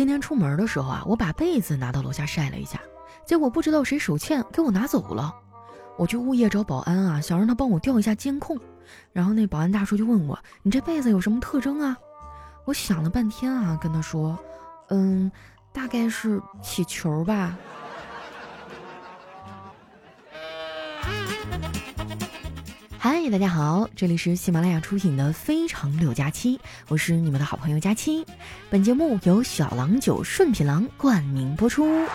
今天出门的时候啊，我把被子拿到楼下晒了一下，结果不知道谁手欠给我拿走了。我去物业找保安啊，想让他帮我调一下监控。然后那保安大叔就问我：“你这被子有什么特征啊？”我想了半天啊，跟他说：“嗯，大概是起球吧。”嗨，大家好，这里是喜马拉雅出品的《非常六加七》，我是你们的好朋友佳期。本节目由小郎酒顺品郎冠名播出。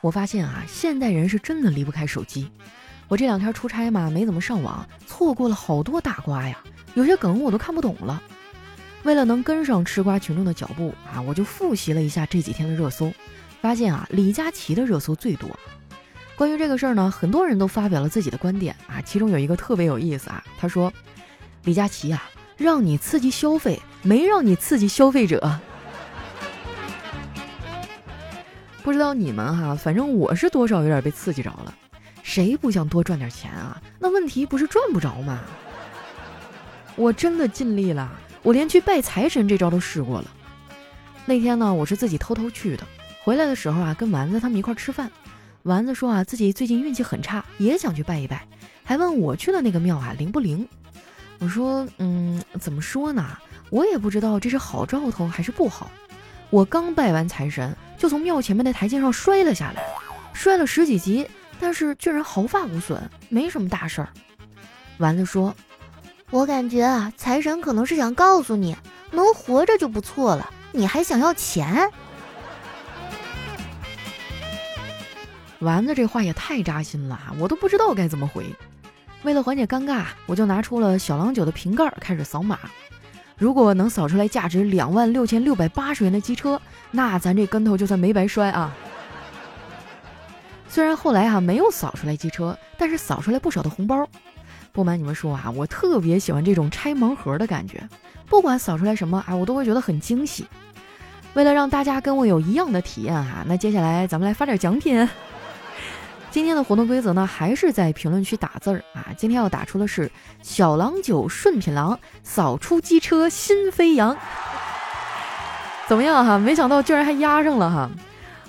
我发现啊，现代人是真的离不开手机。我这两天出差嘛，没怎么上网，错过了好多大瓜呀，有些梗我都看不懂了。为了能跟上吃瓜群众的脚步啊，我就复习了一下这几天的热搜，发现啊，李佳琦的热搜最多。关于这个事儿呢，很多人都发表了自己的观点啊，其中有一个特别有意思啊，他说：“李佳琦啊，让你刺激消费，没让你刺激消费者。”不知道你们哈，反正我是多少有点被刺激着了。谁不想多赚点钱啊？那问题不是赚不着吗？我真的尽力了，我连去拜财神这招都试过了。那天呢，我是自己偷偷去的，回来的时候啊，跟丸子他们一块吃饭。丸子说啊，自己最近运气很差，也想去拜一拜，还问我去的那个庙啊灵不灵。我说，嗯，怎么说呢？我也不知道这是好兆头还是不好。我刚拜完财神，就从庙前面的台阶上摔了下来，摔了十几级，但是居然毫发无损，没什么大事儿。丸子说：“我感觉啊，财神可能是想告诉你，能活着就不错了，你还想要钱？”丸子这话也太扎心了，我都不知道该怎么回。为了缓解尴尬，我就拿出了小郎酒的瓶盖，开始扫码。如果能扫出来价值两万六千六百八十元的机车，那咱这跟头就算没白摔啊！虽然后来哈没有扫出来机车，但是扫出来不少的红包。不瞒你们说啊，我特别喜欢这种拆盲盒的感觉，不管扫出来什么，啊，我都会觉得很惊喜。为了让大家跟我有一样的体验哈，那接下来咱们来发点奖品。今天的活动规则呢，还是在评论区打字儿啊！今天要打出的是小郎酒顺品郎扫出机车心飞扬，怎么样哈？没想到居然还压上了哈！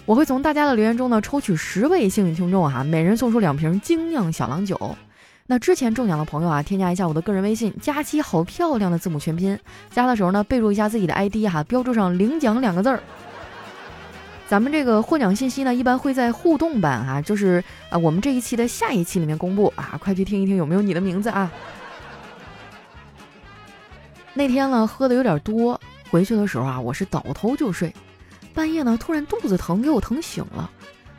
我会从大家的留言中呢抽取十位幸运听众哈，每人送出两瓶精酿小郎酒。那之前中奖的朋友啊，添加一下我的个人微信，佳期好漂亮的字母全拼，加的时候呢备注一下自己的 ID 哈，标注上领奖两个字儿。咱们这个获奖信息呢，一般会在互动版啊，就是啊，我们这一期的下一期里面公布啊，快去听一听有没有你的名字啊。那天呢，喝的有点多，回去的时候啊，我是倒头就睡，半夜呢，突然肚子疼，给我疼醒了。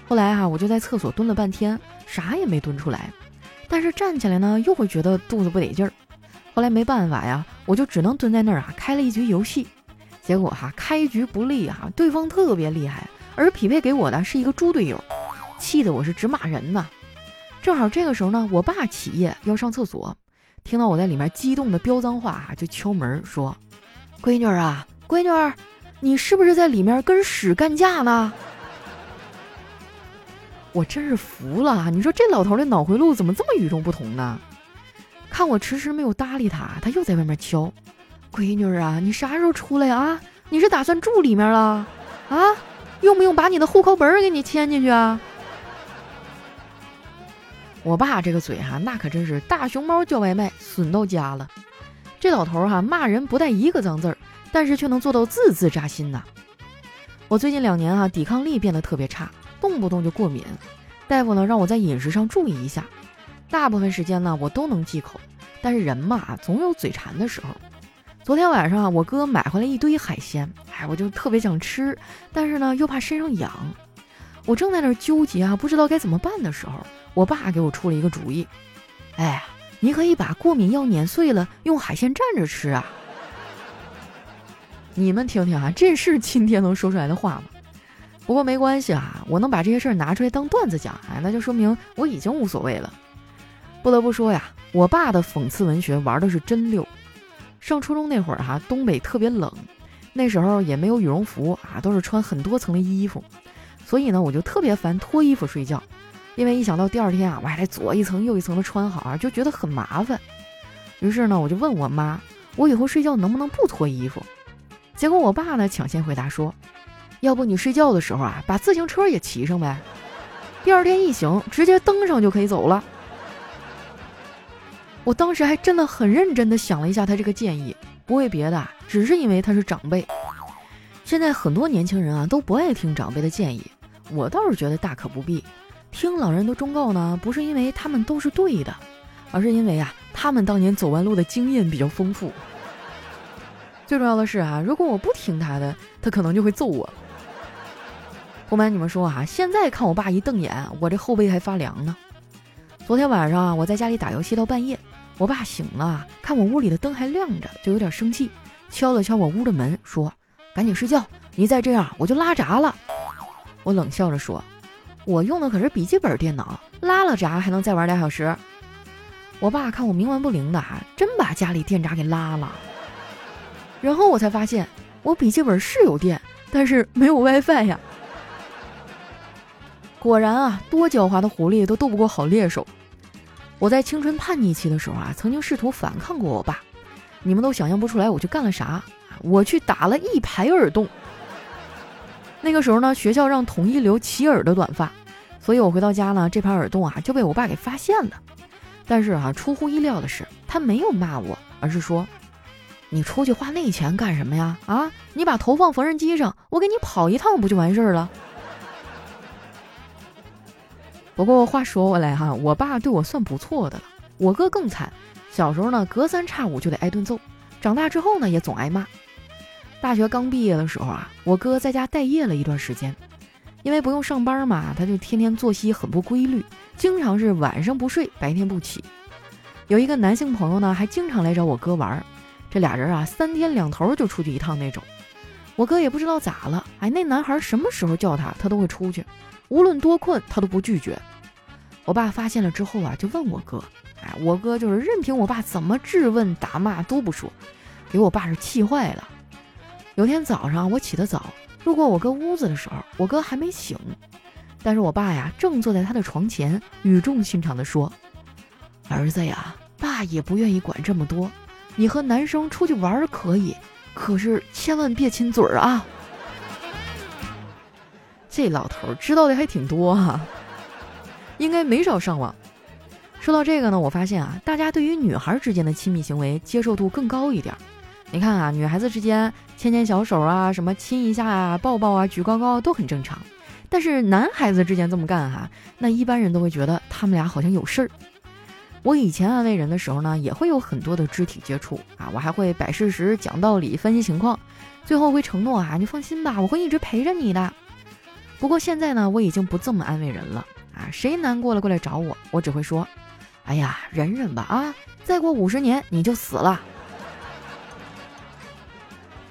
后来啊，我就在厕所蹲了半天，啥也没蹲出来，但是站起来呢，又会觉得肚子不得劲儿。后来没办法呀，我就只能蹲在那儿啊，开了一局游戏，结果哈，开局不利啊，对方特别厉害。而匹配给我的是一个猪队友，气得我是直骂人呐。正好这个时候呢，我爸起夜要上厕所，听到我在里面激动的飙脏话，就敲门说：“闺女儿啊，闺女儿，你是不是在里面跟屎干架呢？”我真是服了，你说这老头的脑回路怎么这么与众不同呢？看我迟迟没有搭理他，他又在外面敲：“闺女儿啊，你啥时候出来啊？你是打算住里面了啊？”用不用把你的户口本给你签进去啊？我爸这个嘴哈，那可真是大熊猫叫外卖，损到家了。这老头哈骂人不带一个脏字儿，但是却能做到字字扎心呐。我最近两年啊，抵抗力变得特别差，动不动就过敏。大夫呢让我在饮食上注意一下。大部分时间呢我都能忌口，但是人嘛总有嘴馋的时候。昨天晚上啊，我哥买回来一堆海鲜，哎，我就特别想吃，但是呢又怕身上痒。我正在那儿纠结啊，不知道该怎么办的时候，我爸给我出了一个主意，哎，你可以把过敏药碾碎了，用海鲜蘸着吃啊。你们听听啊，这是今天能说出来的话吗？不过没关系啊，我能把这些事儿拿出来当段子讲，哎，那就说明我已经无所谓了。不得不说呀，我爸的讽刺文学玩的是真溜。上初中那会儿哈，东北特别冷，那时候也没有羽绒服啊，都是穿很多层的衣服，所以呢，我就特别烦脱衣服睡觉，因为一想到第二天啊，我还得左一层右一层的穿好啊，就觉得很麻烦。于是呢，我就问我妈，我以后睡觉能不能不脱衣服？结果我爸呢抢先回答说：“要不你睡觉的时候啊，把自行车也骑上呗，第二天一醒直接登上就可以走了。”我当时还真的很认真的想了一下他这个建议，不为别的，只是因为他是长辈。现在很多年轻人啊都不爱听长辈的建议，我倒是觉得大可不必。听老人的忠告呢，不是因为他们都是对的，而是因为啊他们当年走弯路的经验比较丰富。最重要的是啊，如果我不听他的，他可能就会揍我。不瞒你们说啊，现在看我爸一瞪眼，我这后背还发凉呢。昨天晚上啊，我在家里打游戏到半夜。我爸醒了，看我屋里的灯还亮着，就有点生气，敲了敲我屋的门，说：“赶紧睡觉，你再这样我就拉闸了。”我冷笑着说：“我用的可是笔记本电脑，拉了闸还能再玩俩小时。”我爸看我冥顽不灵的，真把家里电闸给拉了。然后我才发现，我笔记本是有电，但是没有 WiFi 呀。果然啊，多狡猾的狐狸都斗不过好猎手。我在青春叛逆期的时候啊，曾经试图反抗过我爸，你们都想象不出来我去干了啥。我去打了一排耳洞。那个时候呢，学校让统一留齐耳的短发，所以我回到家呢，这排耳洞啊就被我爸给发现了。但是啊，出乎意料的是，他没有骂我，而是说：“你出去花那钱干什么呀？啊，你把头放缝纫机上，我给你跑一趟不就完事儿了？”不过话说回来哈，我爸对我算不错的了。我哥更惨，小时候呢隔三差五就得挨顿揍，长大之后呢也总挨骂。大学刚毕业的时候啊，我哥在家待业了一段时间，因为不用上班嘛，他就天天作息很不规律，经常是晚上不睡，白天不起。有一个男性朋友呢，还经常来找我哥玩，这俩人啊三天两头就出去一趟那种。我哥也不知道咋了，哎，那男孩什么时候叫他，他都会出去。无论多困，他都不拒绝。我爸发现了之后啊，就问我哥：“哎，我哥就是任凭我爸怎么质问、打骂都不说，给我爸是气坏了。”有天早上我起得早，路过我哥屋子的时候，我哥还没醒，但是我爸呀正坐在他的床前，语重心长地说：“儿子呀，爸也不愿意管这么多，你和男生出去玩可以，可是千万别亲嘴儿啊。”这老头知道的还挺多哈，应该没少上网。说到这个呢，我发现啊，大家对于女孩之间的亲密行为接受度更高一点。你看啊，女孩子之间牵牵小手啊，什么亲一下啊、抱抱啊、举高高都很正常。但是男孩子之间这么干哈，那一般人都会觉得他们俩好像有事儿。我以前安慰人的时候呢，也会有很多的肢体接触啊，我还会摆事实、讲道理、分析情况，最后会承诺啊，你放心吧，我会一直陪着你的。不过现在呢，我已经不这么安慰人了啊！谁难过了过来找我，我只会说：“哎呀，忍忍吧啊！再过五十年你就死了。”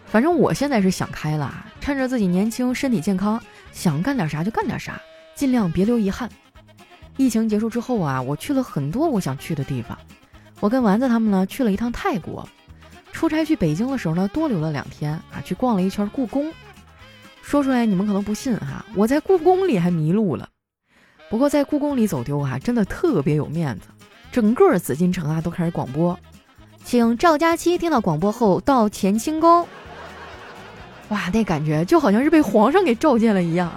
反正我现在是想开了，趁着自己年轻、身体健康，想干点啥就干点啥，尽量别留遗憾。疫情结束之后啊，我去了很多我想去的地方。我跟丸子他们呢去了一趟泰国，出差去北京的时候呢多留了两天啊，去逛了一圈故宫。说出来你们可能不信哈，我在故宫里还迷路了。不过在故宫里走丢啊，真的特别有面子。整个紫禁城啊都开始广播，请赵佳期听到广播后到乾清宫。哇，那感觉就好像是被皇上给召见了一样。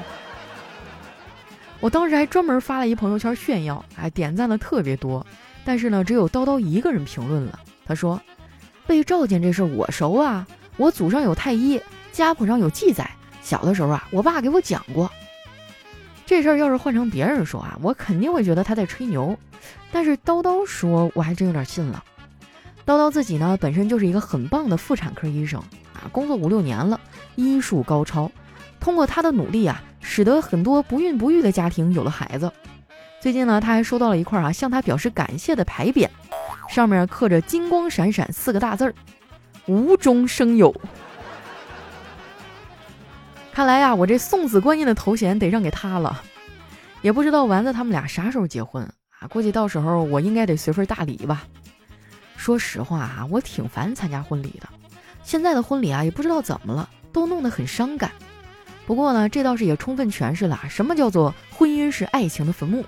我当时还专门发了一朋友圈炫耀，哎，点赞的特别多。但是呢，只有叨叨一个人评论了。他说：“被召见这事我熟啊，我祖上有太医，家谱上有记载。”小的时候啊，我爸给我讲过这事儿。要是换成别人说啊，我肯定会觉得他在吹牛。但是叨叨说，我还真有点信了。叨叨自己呢，本身就是一个很棒的妇产科医生啊，工作五六年了，医术高超。通过他的努力啊，使得很多不孕不育的家庭有了孩子。最近呢，他还收到了一块啊向他表示感谢的牌匾，上面刻着金光闪闪四个大字儿：无中生有。看来呀，我这送子观音的头衔得让给他了。也不知道丸子他们俩啥时候结婚啊？估计到时候我应该得随份大礼吧。说实话啊，我挺烦参加婚礼的。现在的婚礼啊，也不知道怎么了，都弄得很伤感。不过呢，这倒是也充分诠释了什么叫做婚姻是爱情的坟墓。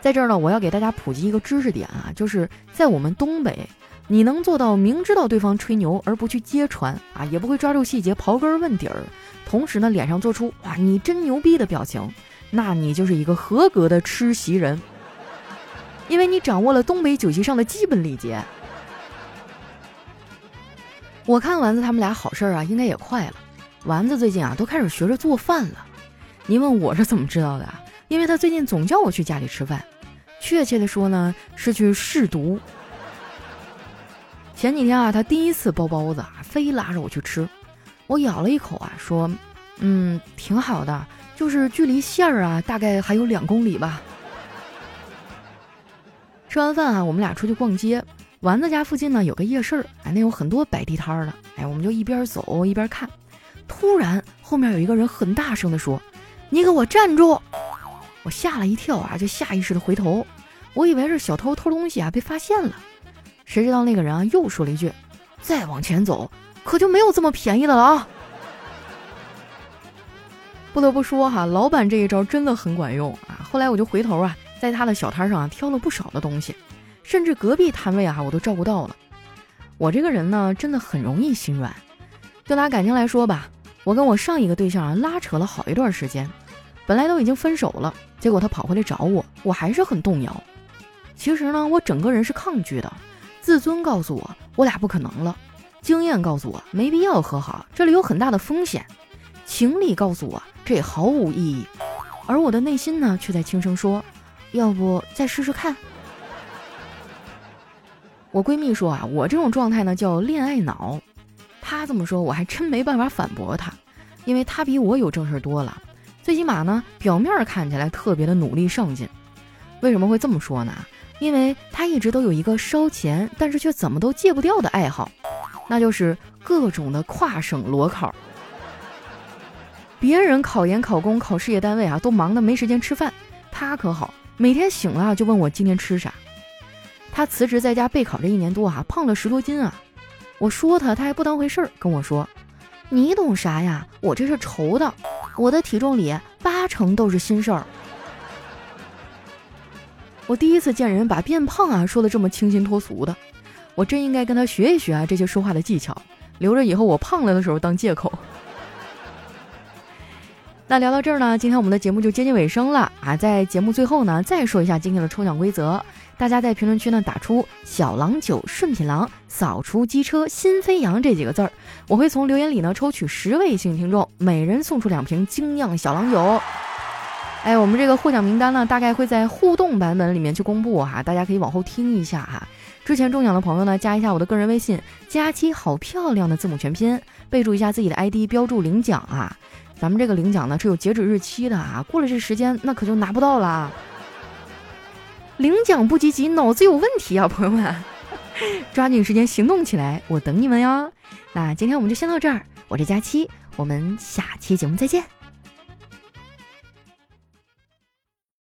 在这儿呢，我要给大家普及一个知识点啊，就是在我们东北，你能做到明知道对方吹牛而不去揭穿啊，也不会抓住细节刨根问底儿，同时呢脸上做出哇你真牛逼的表情，那你就是一个合格的吃席人，因为你掌握了东北酒席上的基本礼节。我看丸子他们俩好事儿啊，应该也快了。丸子最近啊都开始学着做饭了。您问我是怎么知道的？啊因为他最近总叫我去家里吃饭，确切的说呢是去试毒。前几天啊，他第一次包包子啊，非拉着我去吃。我咬了一口啊，说：“嗯，挺好的，就是距离馅儿啊，大概还有两公里吧。”吃完饭啊，我们俩出去逛街。丸子家附近呢有个夜市，哎，那有很多摆地摊的，哎，我们就一边走一边看。突然，后面有一个人很大声地说：“你给我站住！”我吓了一跳啊，就下意识的回头，我以为是小偷偷东西啊，被发现了。谁知道那个人啊又说了一句：“再往前走，可就没有这么便宜的了啊！”不得不说哈，老板这一招真的很管用啊！后来我就回头啊，在他的小摊上啊挑了不少的东西，甚至隔壁摊位啊我都照顾到了。我这个人呢，真的很容易心软。就拿感情来说吧，我跟我上一个对象啊拉扯了好一段时间，本来都已经分手了，结果他跑回来找我，我还是很动摇。其实呢，我整个人是抗拒的。自尊告诉我，我俩不可能了；经验告诉我，没必要和好，这里有很大的风险；情理告诉我，这也毫无意义。而我的内心呢，却在轻声说：“要不再试试看？”我闺蜜说啊，我这种状态呢叫恋爱脑。她这么说，我还真没办法反驳她，因为她比我有正事多了。最起码呢，表面看起来特别的努力上进。为什么会这么说呢？因为他一直都有一个烧钱，但是却怎么都戒不掉的爱好，那就是各种的跨省裸考。别人考研、考公、考事业单位啊，都忙得没时间吃饭，他可好，每天醒了就问我今天吃啥。他辞职在家备考这一年多啊，胖了十多斤啊。我说他，他还不当回事儿，跟我说：“你懂啥呀？我这是愁的，我的体重里八成都是心事儿。”我第一次见人把变胖啊说的这么清新脱俗的，我真应该跟他学一学啊这些说话的技巧，留着以后我胖了的时候当借口。那聊到这儿呢，今天我们的节目就接近尾声了啊，在节目最后呢，再说一下今天的抽奖规则，大家在评论区呢打出“小郎酒顺品郎扫除机车新飞扬”这几个字儿，我会从留言里呢抽取十位幸运听众，每人送出两瓶精酿小郎酒。哎，我们这个获奖名单呢，大概会在互动版本里面去公布哈，大家可以往后听一下哈。之前中奖的朋友呢，加一下我的个人微信，佳期好漂亮的字母全拼，备注一下自己的 ID，标注领奖啊。咱们这个领奖呢是有截止日期的啊，过了这时间那可就拿不到了。领奖不积极，脑子有问题啊，朋友们，抓紧时间行动起来，我等你们哟。那今天我们就先到这儿，我是佳期，我们下期节目再见。